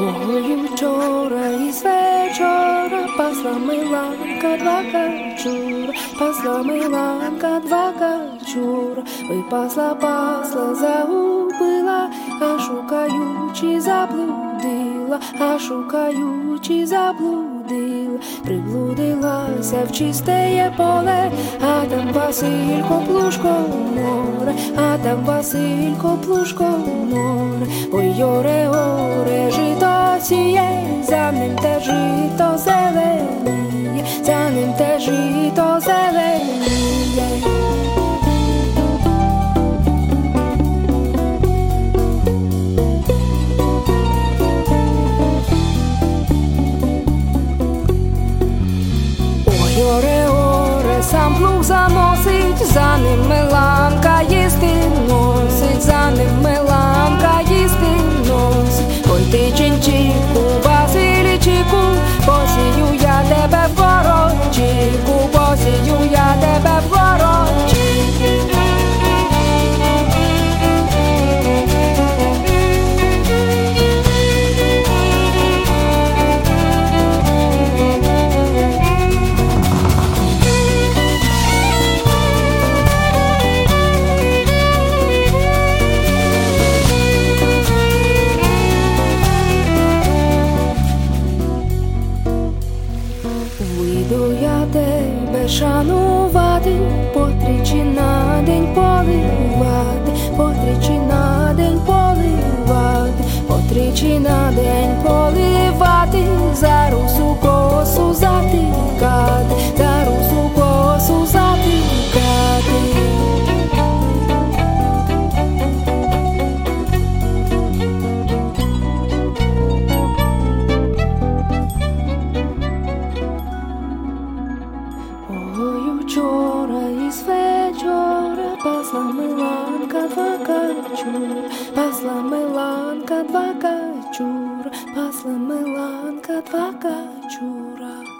Ой, вчора із вечора пасла Миланка два качура, пасла Миланка два качура, ой пасла, загубила, а шукаючи заблудила, а шукаючи заблудила, приблудилася в чистеє поле, а там Василько плушко море, а там Василько плушко море, ой оре, сам плуг заносить, за ним меланка їсти носить, за ним меланка їсти носить. Ой ти чинчику, Василічику, посію шанувати, вчора із вечора пасла Миланка два качур, пасла Миланка два качур, пасла Миланка два качура.